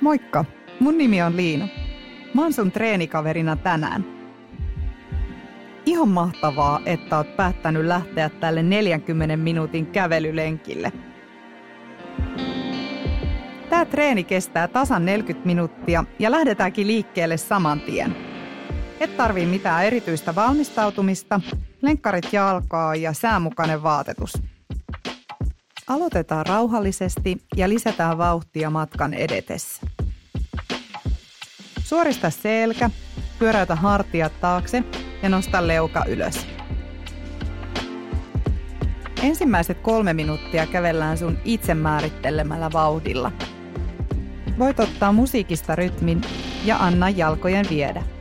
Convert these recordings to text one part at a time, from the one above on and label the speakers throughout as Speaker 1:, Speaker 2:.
Speaker 1: Moikka, mun nimi on Liina. Mä oon sun treenikaverina tänään. Ihan mahtavaa, että oot päättänyt lähteä tälle 40 minuutin kävelylenkille. Tää treeni kestää tasan 40 minuuttia ja lähdetäänkin liikkeelle saman tien. Et tarvii mitään erityistä valmistautumista, lenkkarit jalkaa ja säämukainen vaatetus. Aloitetaan rauhallisesti ja lisätään vauhtia matkan edetessä. Suorista selkä, pyöräytä hartiat taakse ja nosta leuka ylös. Ensimmäiset kolme minuuttia kävellään sun itse määrittelemällä vauhdilla. Voit ottaa musiikista rytmin ja anna jalkojen viedä.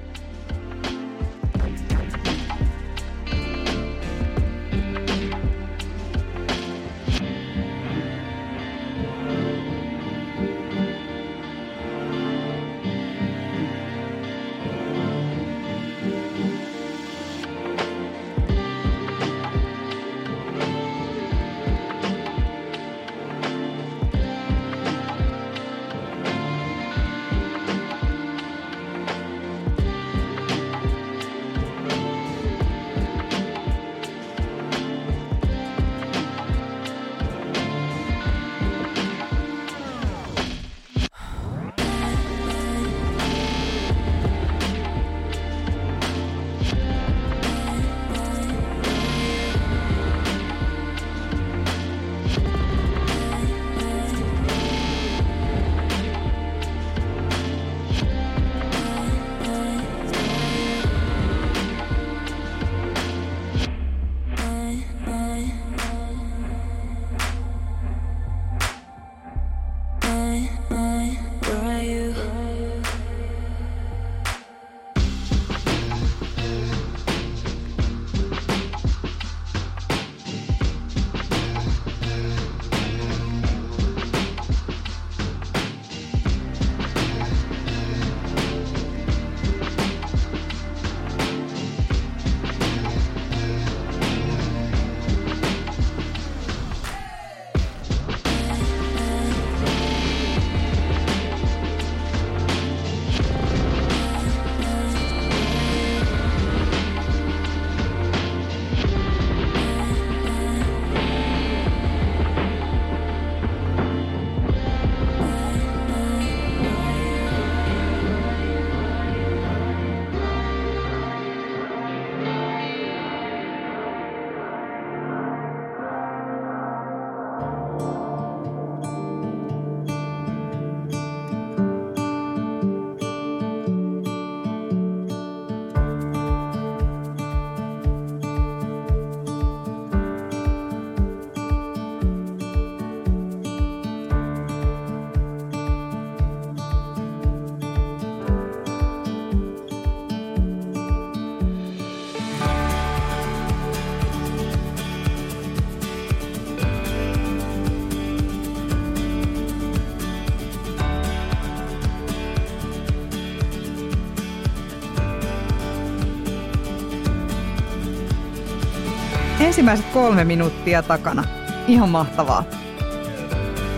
Speaker 1: Ensimmäiset kolme minuuttia takana. Ihan mahtavaa.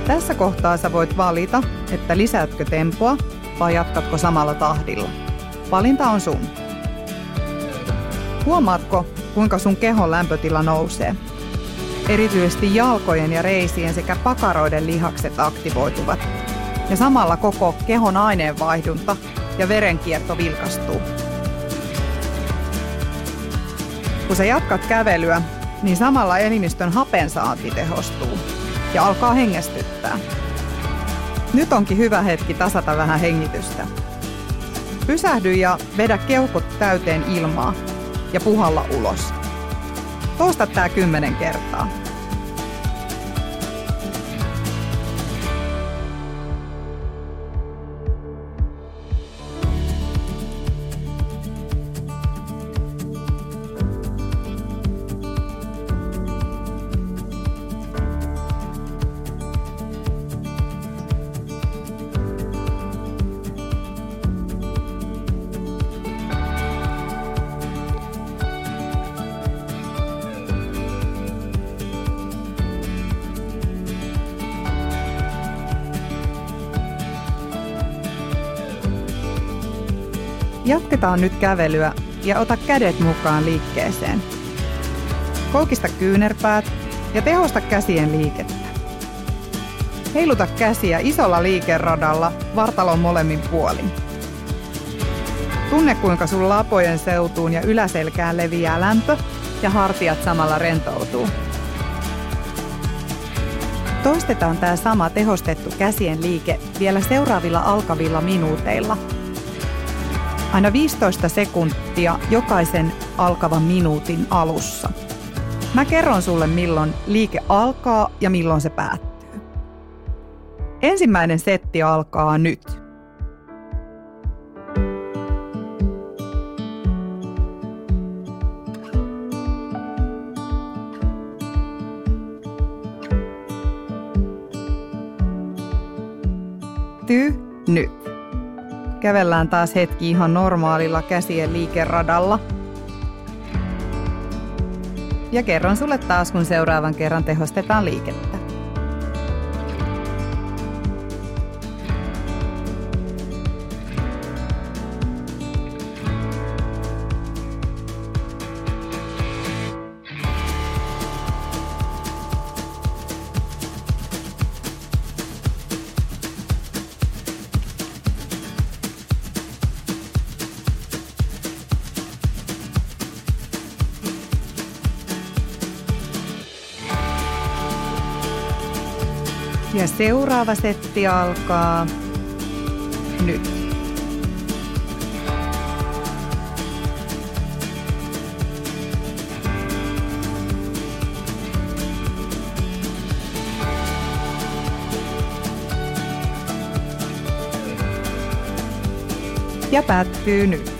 Speaker 1: Tässä kohtaa sä voit valita, että lisäätkö tempoa vai jatkatko samalla tahdilla. Valinta on sun. Huomaatko, kuinka sun kehon lämpötila nousee? Erityisesti jalkojen ja reisien sekä pakaroiden lihakset aktivoituvat. Ja samalla koko kehon aineenvaihdunta ja verenkierto vilkastuu. Kun sä jatkat kävelyä, niin samalla elimistön hapensaanti tehostuu ja alkaa hengästyttää. Nyt onkin hyvä hetki tasata vähän hengitystä. Pysähdy ja vedä keuhkot täyteen ilmaa ja puhalla ulos. Toista tää kymmenen kertaa. Jatketaan nyt kävelyä ja ota kädet mukaan liikkeeseen. Koukista kyynärpäät ja tehosta käsien liikettä. Heiluta käsiä isolla liikeradalla vartalon molemmin puolin. Tunne kuinka sun lapojen seutuun ja yläselkään leviää lämpö ja hartiat samalla rentoutuu. Toistetaan tämä sama tehostettu käsien liike vielä seuraavilla alkavilla minuuteilla. Aina 15 sekuntia jokaisen alkavan minuutin alussa. Mä kerron sulle milloin liike alkaa ja milloin se päättyy. Ensimmäinen setti alkaa nyt. Kävellään taas hetki ihan normaalilla käsien liikeradalla. Ja kerron sulle taas, kun seuraavan kerran tehostetaan liikettä. Seuraava setti alkaa nyt. Ja päättyy nyt.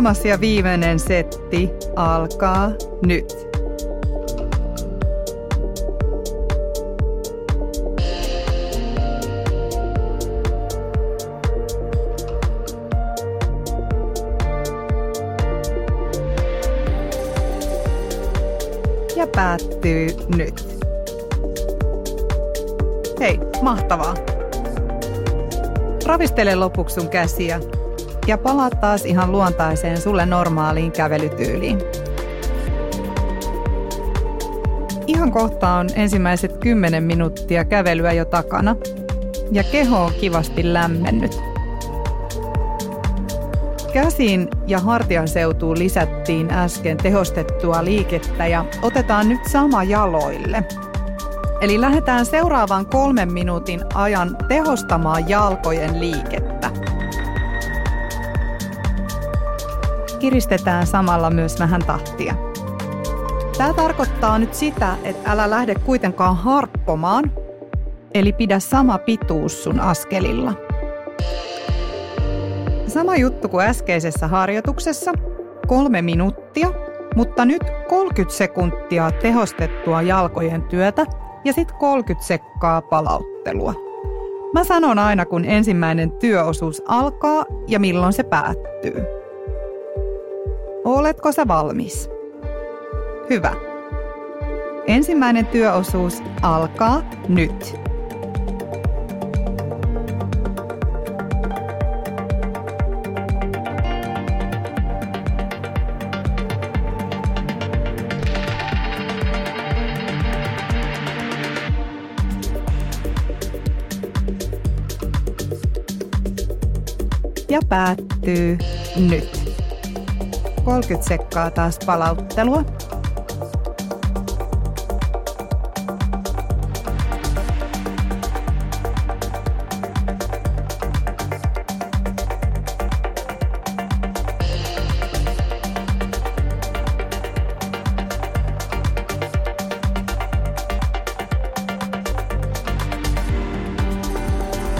Speaker 1: Kolmas ja viimeinen setti alkaa nyt. Ja päättyy nyt. Hei, mahtavaa! Ravistele lopuksi sun käsiä ja palaat taas ihan luontaiseen sulle normaaliin kävelytyyliin. Ihan kohta on ensimmäiset 10 minuuttia kävelyä jo takana ja keho on kivasti lämmennyt. Käsiin ja hartian seutuun lisättiin äsken tehostettua liikettä ja otetaan nyt sama jaloille. Eli lähdetään seuraavan kolmen minuutin ajan tehostamaan jalkojen liikettä. Kiristetään samalla myös vähän tahtia. Tämä tarkoittaa nyt sitä, että älä lähde kuitenkaan harppomaan, eli pidä sama pituus sun askelilla. Sama juttu kuin äskeisessä harjoituksessa, kolme minuuttia, mutta nyt 30 sekuntia tehostettua jalkojen työtä ja sitten 30 sekkaa palauttelua. Mä sanon aina, kun ensimmäinen työosuus alkaa ja milloin se päättyy. Oletko sä valmis? Hyvä. Ensimmäinen työosuus alkaa nyt. Ja päättyy nyt. 30 sekkaa taas palauttelua.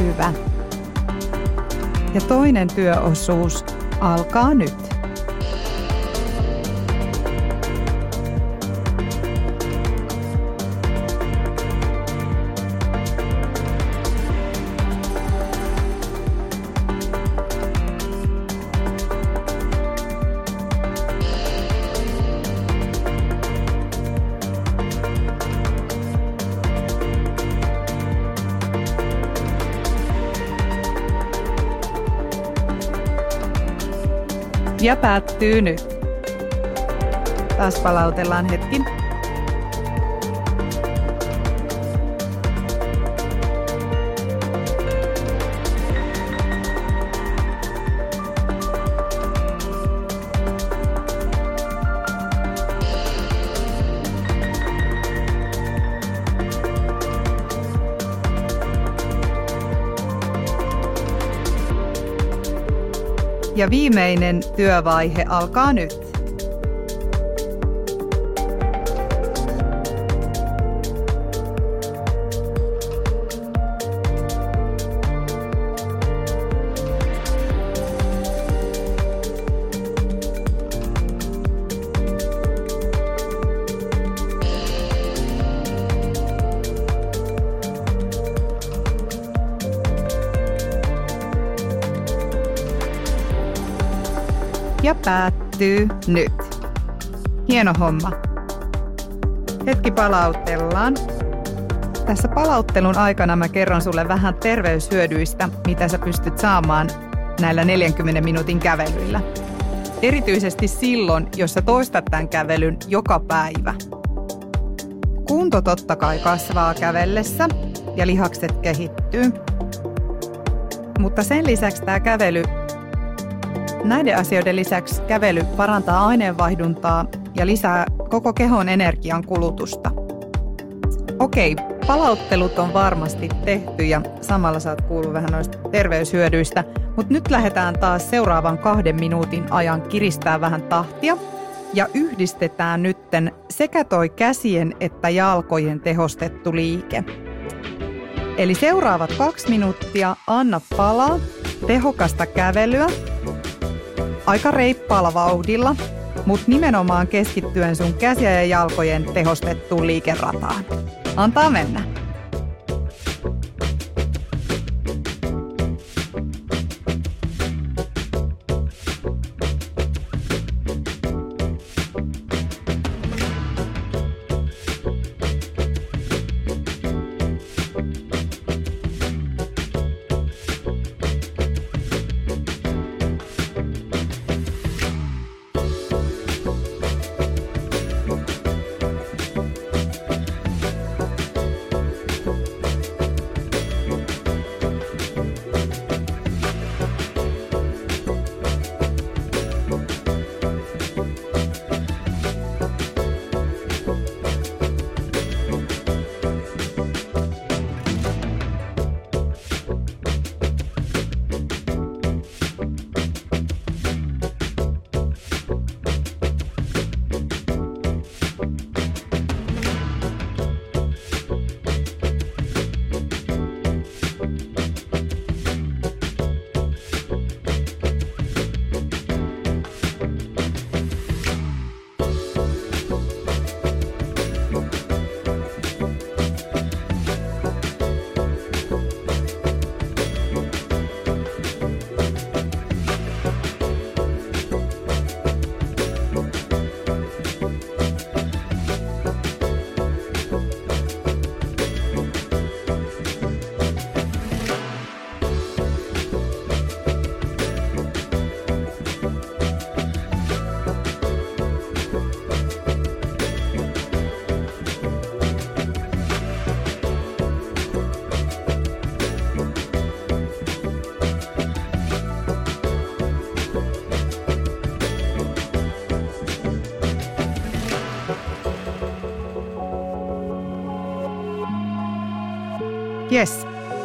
Speaker 1: Hyvä. Ja toinen työosuus alkaa nyt. Ja päättyy nyt. Taas palautellaan hetki. Ja viimeinen työvaihe alkaa nyt. Päättyy nyt. Hieno homma. Hetki palautellaan. Tässä palauttelun aikana mä kerron sulle vähän terveyshyödyistä, mitä sä pystyt saamaan näillä 40 minuutin kävelyillä. Erityisesti silloin, jos sä toistat tämän kävelyn joka päivä. Kunto totta kai kasvaa kävellessä ja lihakset kehittyy. Mutta sen lisäksi tämä kävely Näiden asioiden lisäksi kävely parantaa aineenvaihduntaa ja lisää koko kehon energian kulutusta. Okei, palauttelut on varmasti tehty ja samalla saat kuullut vähän noista terveyshyödyistä, mutta nyt lähdetään taas seuraavan kahden minuutin ajan kiristää vähän tahtia ja yhdistetään nytten sekä toi käsien että jalkojen tehostettu liike. Eli seuraavat kaksi minuuttia anna palaa, tehokasta kävelyä aika reippaalla vauhdilla, mutta nimenomaan keskittyen sun käsiä ja jalkojen tehostettuun liikerataan. Antaa mennä.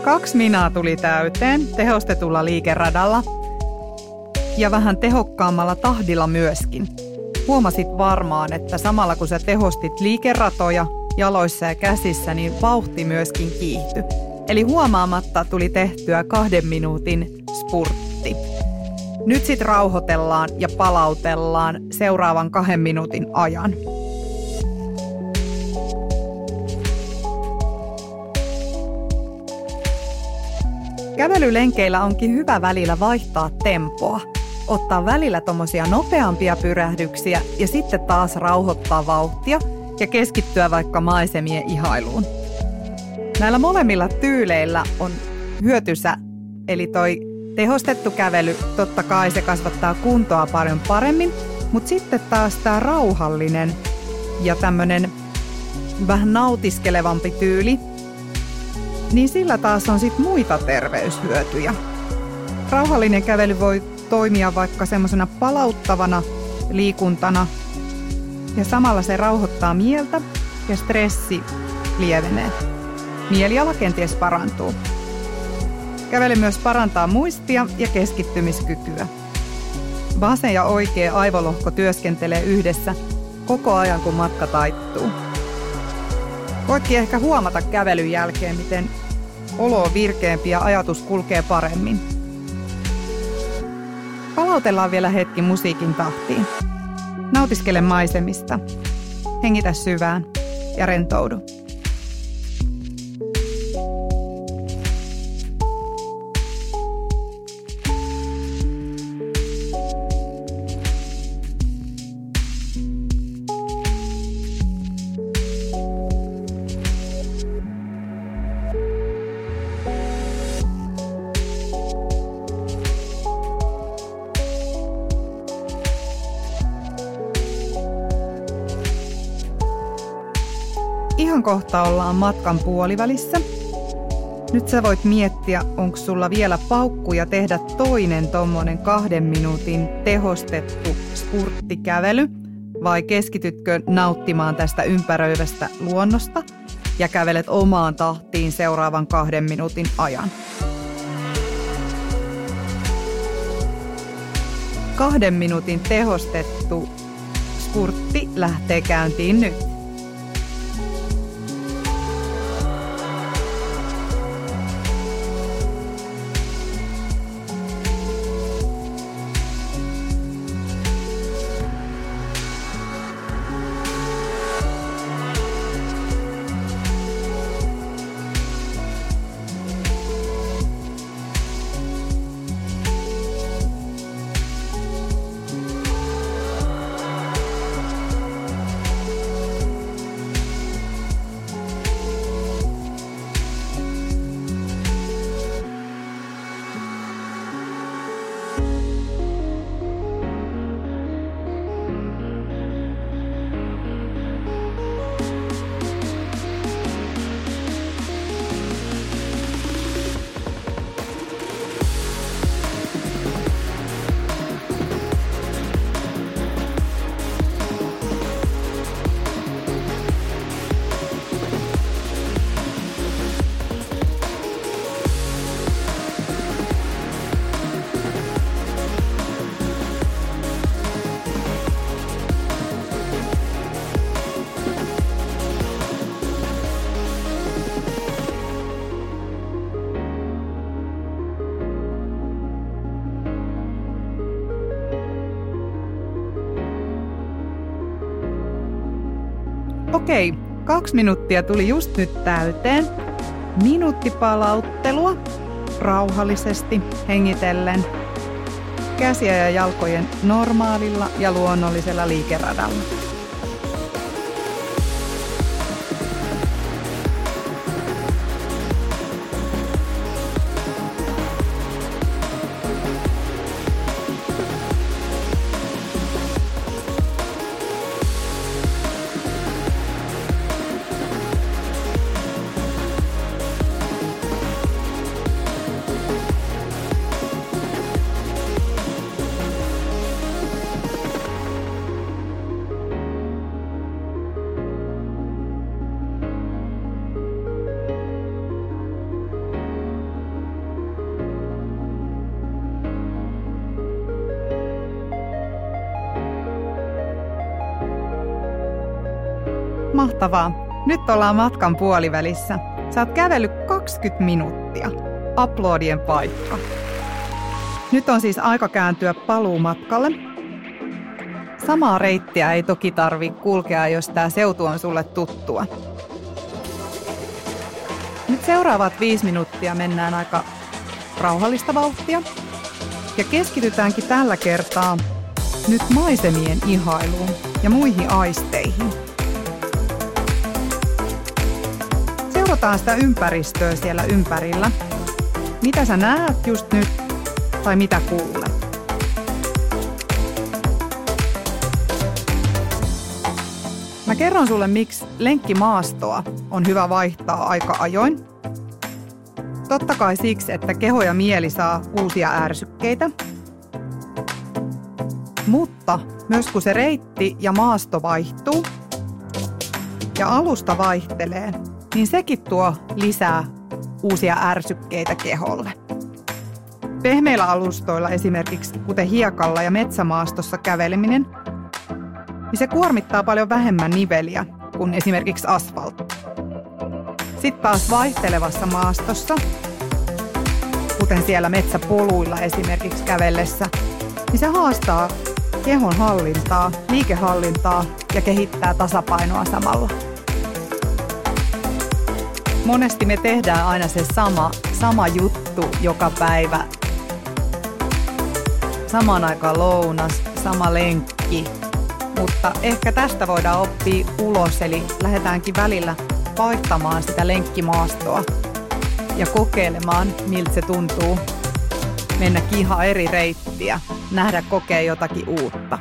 Speaker 1: Kaksi minaa tuli täyteen tehostetulla liikeradalla ja vähän tehokkaammalla tahdilla myöskin. Huomasit varmaan, että samalla kun sä tehostit liikeratoja jaloissa ja käsissä, niin vauhti myöskin kiihtyi. Eli huomaamatta tuli tehtyä kahden minuutin spurtti. Nyt sitten rauhoitellaan ja palautellaan seuraavan kahden minuutin ajan. Kävelylenkeillä onkin hyvä välillä vaihtaa tempoa, ottaa välillä tommosia nopeampia pyrähdyksiä ja sitten taas rauhoittaa vauhtia ja keskittyä vaikka maisemien ihailuun. Näillä molemmilla tyyleillä on hyötysä, eli toi tehostettu kävely, totta kai se kasvattaa kuntoa paljon paremmin, mutta sitten taas tämä rauhallinen ja tämmöinen vähän nautiskelevampi tyyli, niin sillä taas on sitten muita terveyshyötyjä. Rauhallinen kävely voi toimia vaikka semmoisena palauttavana liikuntana ja samalla se rauhoittaa mieltä ja stressi lievenee. Mieliala kenties parantuu. Kävely myös parantaa muistia ja keskittymiskykyä. Vasen ja oikea aivolohko työskentelee yhdessä koko ajan, kun matka taittuu. Voitkin ehkä huomata kävelyn jälkeen, miten olo on virkeämpi ja ajatus kulkee paremmin. Palautellaan vielä hetki musiikin tahtiin. Nautiskele maisemista. Hengitä syvään ja rentoudu. Kohta ollaan matkan puolivälissä. Nyt sä voit miettiä, onko sulla vielä paukkuja tehdä toinen tommonen kahden minuutin tehostettu spurttikävely, vai keskitytkö nauttimaan tästä ympäröivästä luonnosta ja kävelet omaan tahtiin seuraavan kahden minuutin ajan. Kahden minuutin tehostettu spurtti lähtee käyntiin nyt. Okei, kaksi minuuttia tuli just nyt täyteen. Minuutti palauttelua, rauhallisesti, hengitellen. Käsiä ja jalkojen normaalilla ja luonnollisella liikeradalla. Mahtavaa. Nyt ollaan matkan puolivälissä. Sä oot kävellyt 20 minuuttia. Uploadien paikka. Nyt on siis aika kääntyä paluumatkalle. Samaa reittiä ei toki tarvi kulkea, jos tämä seutu on sulle tuttua. Nyt seuraavat viisi minuuttia mennään aika rauhallista vauhtia. Ja keskitytäänkin tällä kertaa nyt maisemien ihailuun ja muihin aisteihin. Seurataan sitä ympäristöä siellä ympärillä. Mitä sä näet just nyt tai mitä kuulet? Mä kerron sulle, miksi lenkkimaastoa on hyvä vaihtaa aika ajoin. Totta kai siksi, että keho ja mieli saa uusia ärsykkeitä. Mutta myös kun se reitti ja maasto vaihtuu ja alusta vaihtelee, niin sekin tuo lisää uusia ärsykkeitä keholle. Pehmeillä alustoilla esimerkiksi, kuten hiekalla ja metsämaastossa käveleminen, niin se kuormittaa paljon vähemmän niveliä kuin esimerkiksi asfaltti. Sitten taas vaihtelevassa maastossa, kuten siellä metsäpoluilla esimerkiksi kävellessä, niin se haastaa kehon hallintaa, liikehallintaa ja kehittää tasapainoa samalla. Monesti me tehdään aina se sama, sama juttu joka päivä. Samaan aikaan lounas, sama lenkki, mutta ehkä tästä voidaan oppia ulos, eli lähdetäänkin välillä vaihtamaan sitä lenkkimaastoa ja kokeilemaan, miltä se tuntuu mennä ihan eri reittiä, nähdä kokea jotakin uutta.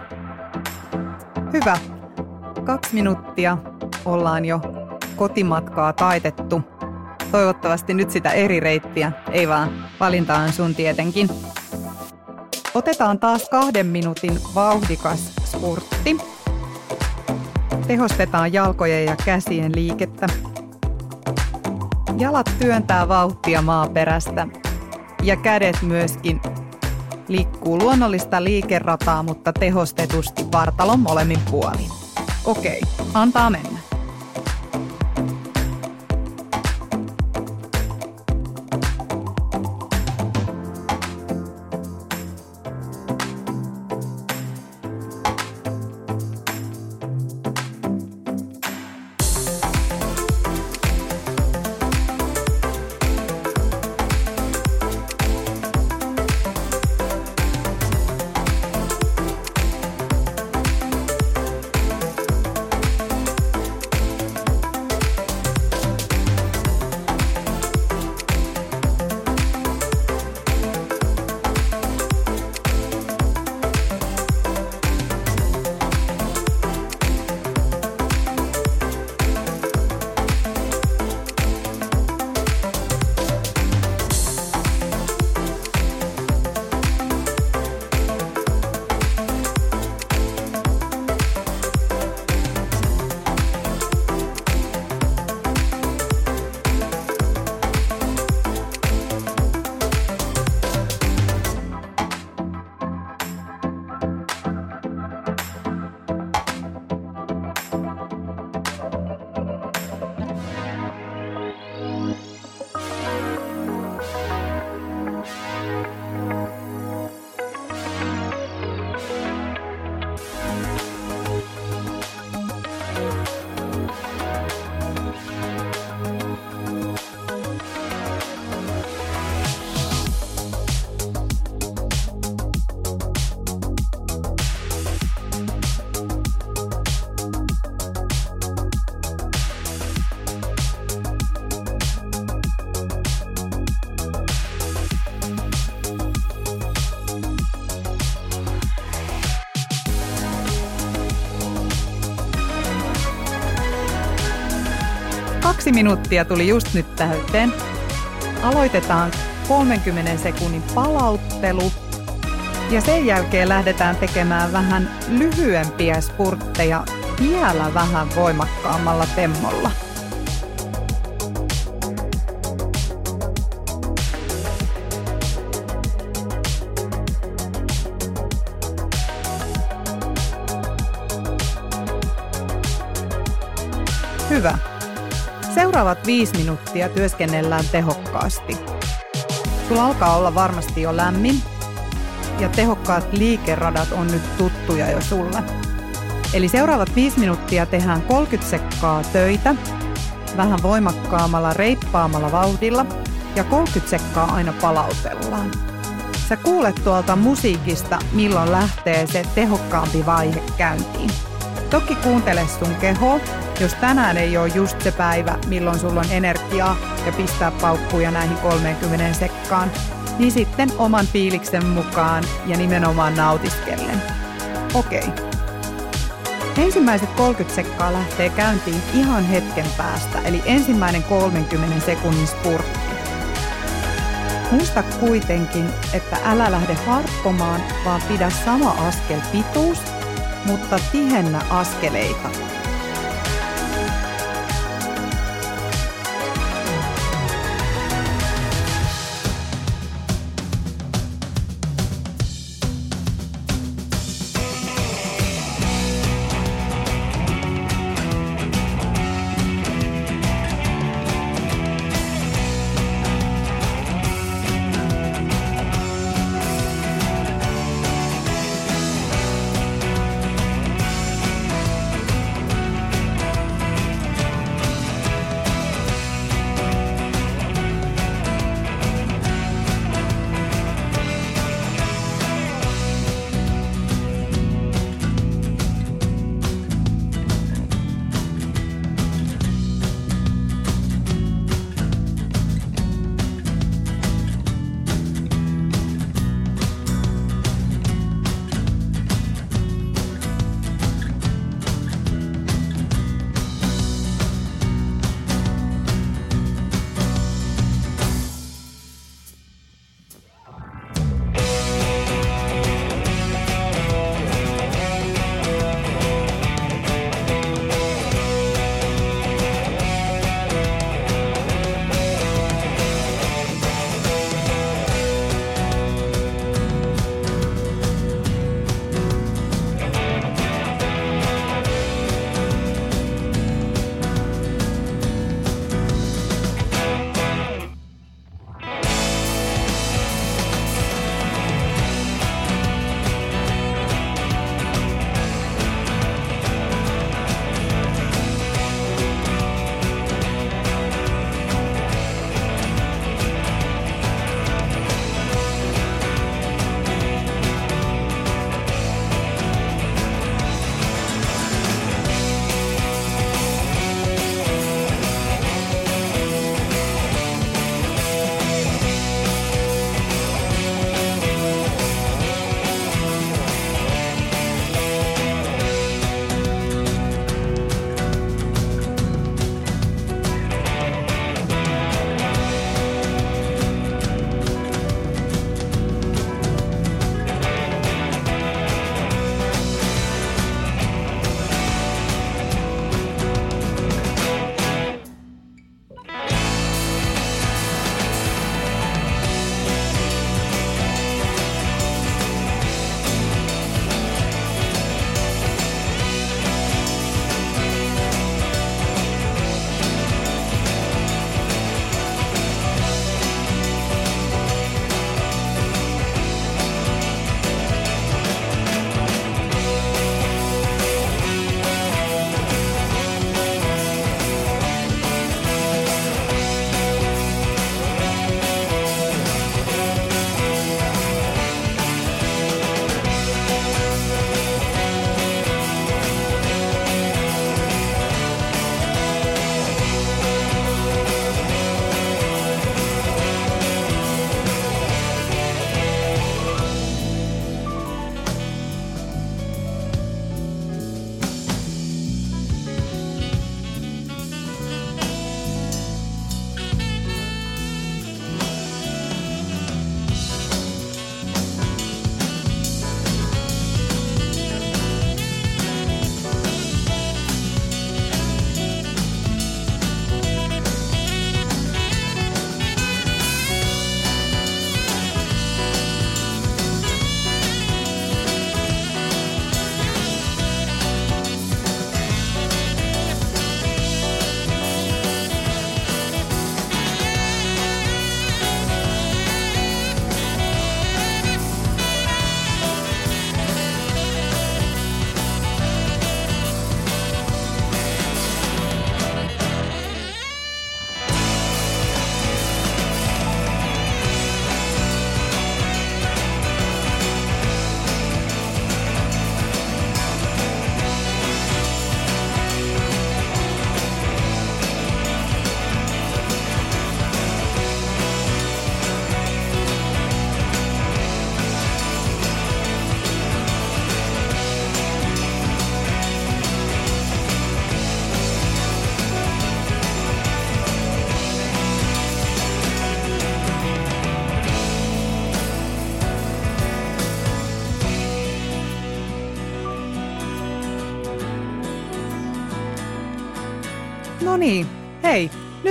Speaker 1: Hyvä. Kaksi minuuttia ollaan jo kotimatkaa taitettu. Toivottavasti nyt sitä eri reittiä, ei vaan valintaan sun tietenkin. Otetaan taas kahden minuutin vauhdikas spurtti. Tehostetaan jalkojen ja käsien liikettä. Jalat työntää vauhtia maaperästä ja kädet myöskin liikkuu luonnollista liikerataa, mutta tehostetusti vartalon molemmin puolin. Okei, antaa mennä. Minuuttia tuli just nyt täyteen. Aloitetaan 30 sekunnin palauttelu ja sen jälkeen lähdetään tekemään vähän lyhyempiä spurtteja vielä vähän voimakkaammalla temmolla. Hyvä. Seuraavat viisi minuuttia työskennellään tehokkaasti. Sulla alkaa olla varmasti jo lämmin ja tehokkaat liikeradat on nyt tuttuja jo sulle. Eli seuraavat viisi minuuttia tehdään 30 sekkaa töitä, vähän voimakkaammalla, reippaamalla vauhdilla ja 30 sekkaa aina palautellaan. Sä kuulet tuolta musiikista, milloin lähtee se tehokkaampi vaihe käyntiin. Toki kuuntele sun keho, jos tänään ei ole just se päivä, milloin sulla on energiaa ja pistää paukkuja näihin 30 sekkaan, niin sitten oman fiiliksen mukaan ja nimenomaan nautiskellen. Okei. Ensimmäiset 30 sekkaa lähtee käyntiin ihan hetken päästä, eli ensimmäinen 30 sekunnin spurtti. Muista kuitenkin, että älä lähde harppomaan, vaan pidä sama askel pituus, mutta tihennä askeleita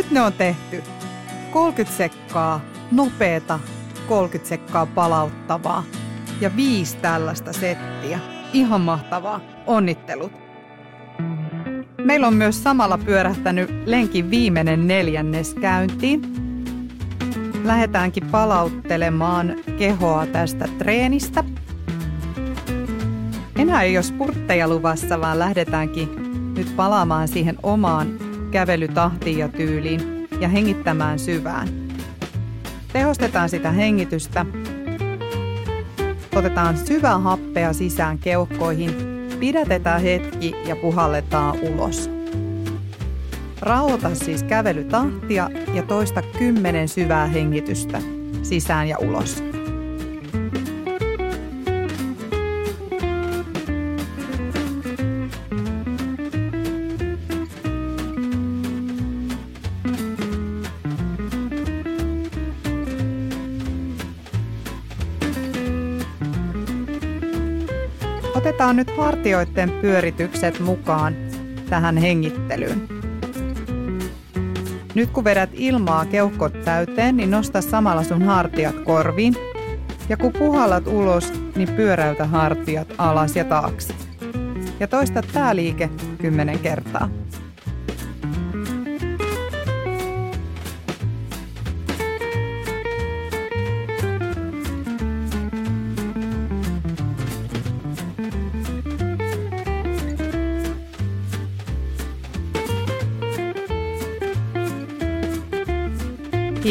Speaker 1: nyt ne on tehty. 30 sekkaa nopeeta, 30 sekkaa palauttavaa ja viisi tällaista settiä. Ihan mahtavaa. Onnittelut. Meillä on myös samalla pyörähtänyt lenkin viimeinen neljännes käyntiin. Lähdetäänkin palauttelemaan kehoa tästä treenistä. Enää ei ole spurtteja luvassa, vaan lähdetäänkin nyt palaamaan siihen omaan kävelytahtiin ja tyyliin ja hengittämään syvään. Tehostetaan sitä hengitystä. Otetaan syvää happea sisään keuhkoihin, pidätetään hetki ja puhalletaan ulos. Rauhoita siis kävelytahtia ja toista kymmenen syvää hengitystä sisään ja ulos. Otetaan nyt hartioiden pyöritykset mukaan tähän hengittelyyn. Nyt kun vedät ilmaa keuhkot täyteen, niin nosta samalla sun hartiat korviin. Ja kun puhallat ulos, niin pyöräytä hartiat alas ja taakse. Ja toista tää liike kymmenen kertaa.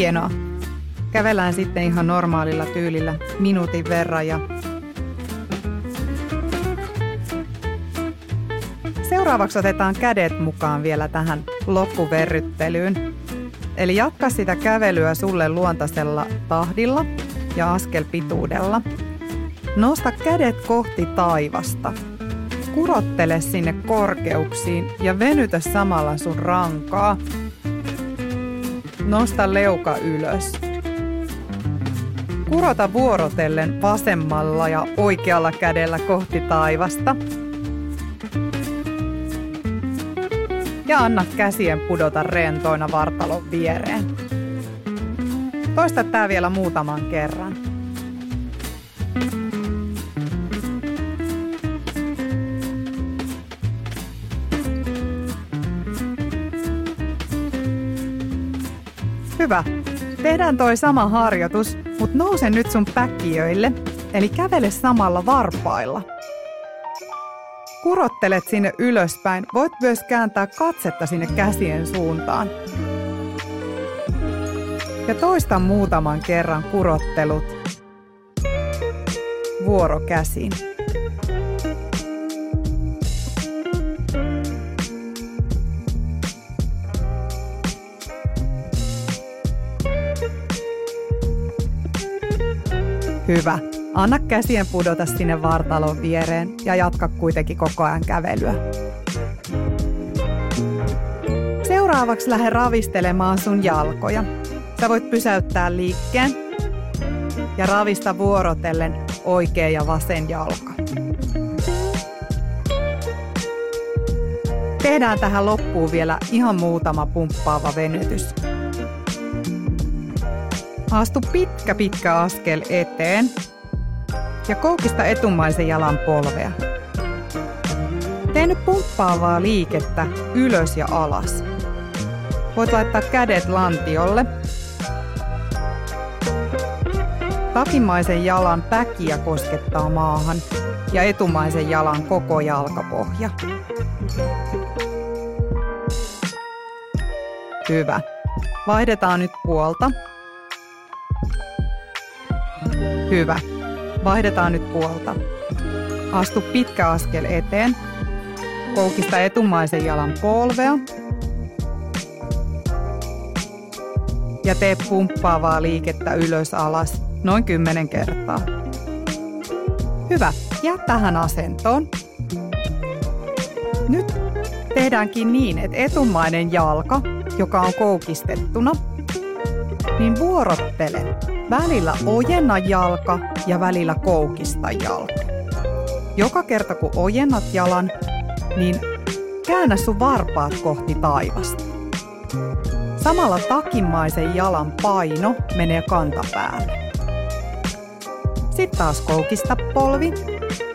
Speaker 1: Hienoa. Kävellään sitten ihan normaalilla tyylillä minuutin verran ja Seuraavaksi otetaan kädet mukaan vielä tähän loppuverryttelyyn. Eli jatka sitä kävelyä sulle luontaisella tahdilla ja askelpituudella. Nosta kädet kohti taivasta. Kurottele sinne korkeuksiin ja venytä samalla sun rankaa Nosta leuka ylös. Kurota vuorotellen vasemmalla ja oikealla kädellä kohti taivasta. Ja anna käsien pudota rentoina vartalon viereen. Toista tää vielä muutaman kerran. Hyvä. Tehdään toi sama harjoitus, mutta nouse nyt sun päkkiöille, eli kävele samalla varpailla. Kurottelet sinne ylöspäin, voit myös kääntää katsetta sinne käsien suuntaan. Ja toista muutaman kerran kurottelut vuorokäsin. Hyvä. Anna käsien pudota sinne vartalon viereen ja jatka kuitenkin koko ajan kävelyä. Seuraavaksi lähde ravistelemaan sun jalkoja. Sä voit pysäyttää liikkeen ja ravista vuorotellen oikea ja vasen jalka. Tehdään tähän loppuun vielä ihan muutama pumppaava venytys. Haastu pitkä pitkä askel eteen ja koukista etumaisen jalan polvea. Tee nyt pumppaavaa liikettä ylös ja alas. Voit laittaa kädet lantiolle. Takimaisen jalan päkiä koskettaa maahan ja etumaisen jalan koko jalkapohja. Hyvä. Vaihdetaan nyt puolta. Hyvä. Vaihdetaan nyt puolta. Astu pitkä askel eteen. Koukista etumaisen jalan polvea. Ja tee pumppaavaa liikettä ylös alas noin 10 kertaa. Hyvä. Jää tähän asentoon. Nyt tehdäänkin niin, että etumainen jalka, joka on koukistettuna, niin vuorottele Välillä ojenna jalka ja välillä koukista jalka. Joka kerta kun ojennat jalan, niin käännä sun varpaat kohti taivasta. Samalla takimmaisen jalan paino menee kantapäälle. Sitten taas koukista polvi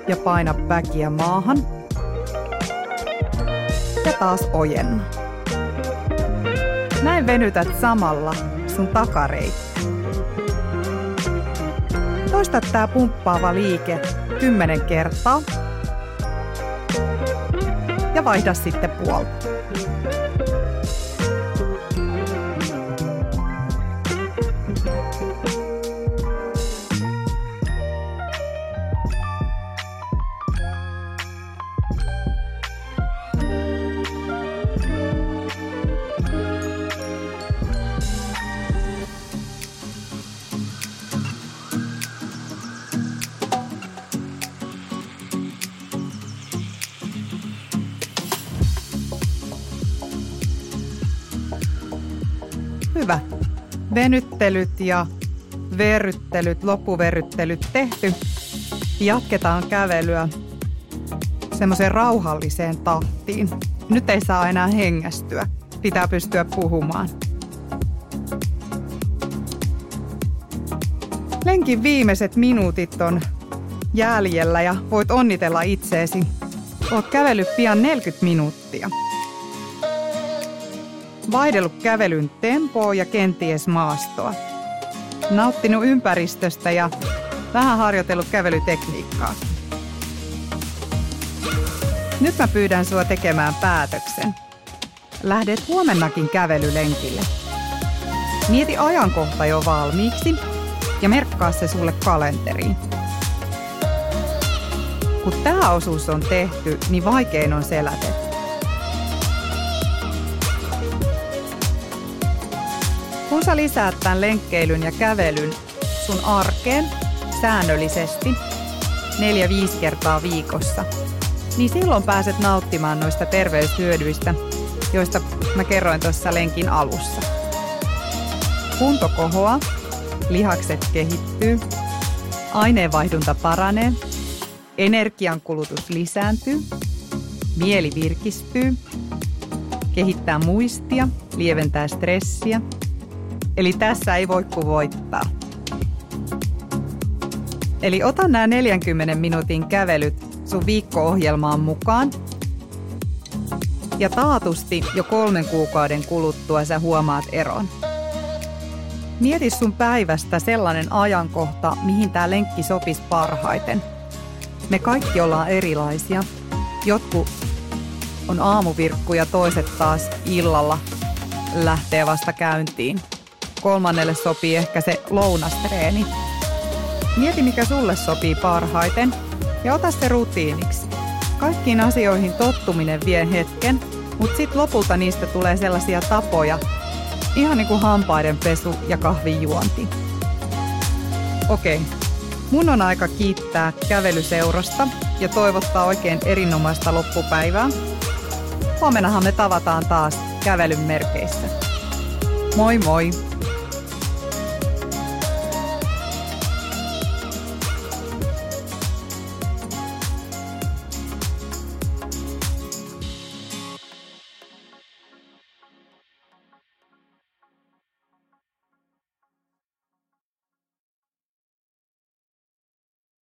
Speaker 1: ja paina päkiä maahan. Ja taas ojenna. Näin venytät samalla sun takareittä. Toista tää pumppaava liike kymmenen kertaa ja vaihda sitten puolta. Venyttelyt ja verryttelyt, loppuverryttelyt tehty. Jatketaan kävelyä semmoiseen rauhalliseen tahtiin. Nyt ei saa enää hengästyä. Pitää pystyä puhumaan. Lenkin viimeiset minuutit on jäljellä ja voit onnitella itseesi. Oot kävellyt pian 40 minuuttia vaihdellut kävelyn tempoa ja kenties maastoa. Nauttinut ympäristöstä ja vähän harjoitellut kävelytekniikkaa. Nyt mä pyydän sua tekemään päätöksen. Lähdet huomennakin kävelylenkille. Mieti ajankohta jo valmiiksi ja merkkaa se sulle kalenteriin. Kun tämä osuus on tehty, niin vaikein on selätetty. Kun sä lisäät tämän lenkkeilyn ja kävelyn sun arkeen säännöllisesti, neljä viisi kertaa viikossa, niin silloin pääset nauttimaan noista terveyshyödyistä, joista mä kerroin tuossa lenkin alussa. Kunto kohoaa, lihakset kehittyy, aineenvaihdunta paranee, energiankulutus lisääntyy, mieli virkistyy, kehittää muistia, lieventää stressiä – Eli tässä ei voi kuin voittaa. Eli ota nämä 40 minuutin kävelyt sun viikko-ohjelmaan mukaan. Ja taatusti jo kolmen kuukauden kuluttua sä huomaat eron. Mieti sun päivästä sellainen ajankohta, mihin tämä lenkki sopisi parhaiten. Me kaikki ollaan erilaisia. Jotkut on aamuvirkku ja toiset taas illalla lähtee vasta käyntiin kolmannelle sopii ehkä se lounastreeni. Mieti, mikä sulle sopii parhaiten ja ota se rutiiniksi. Kaikkiin asioihin tottuminen vie hetken, mutta sitten lopulta niistä tulee sellaisia tapoja, ihan niin kuin hampaiden pesu ja kahvin juonti. Okei, mun on aika kiittää kävelyseurasta ja toivottaa oikein erinomaista loppupäivää. Huomennahan me tavataan taas kävelyn merkeissä. Moi moi!